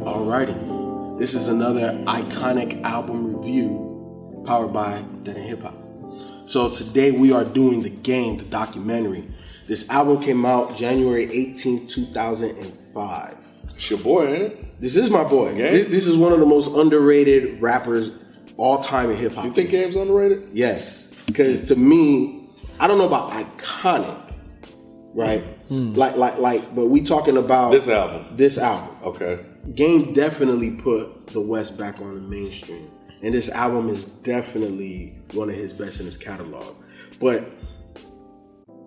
Alrighty, this is another iconic album review powered by Dead End Hip Hop. So today we are doing the game, the documentary. This album came out January 18, 2005. It's your boy, ain't it? This is my boy. Game? This, this is one of the most underrated rappers all time in hip hop. You think Game's underrated? Yes, because to me, I don't know about iconic, right? Hmm. Like, like, like, but we talking about This album. This album. Okay. Game definitely put the West back on the mainstream, and this album is definitely one of his best in his catalog. But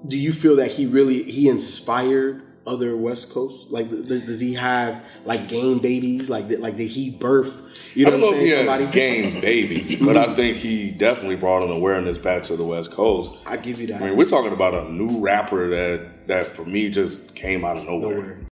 do you feel that he really he inspired other West Coast? Like, does, does he have like game babies? Like, did- like did he birth? You I know don't what know I'm if he saying? had game babies, but I think he definitely brought an awareness back to the West Coast. I give you that. I mean, we're talking about a new rapper that that for me just came out of nowhere. Nowhere.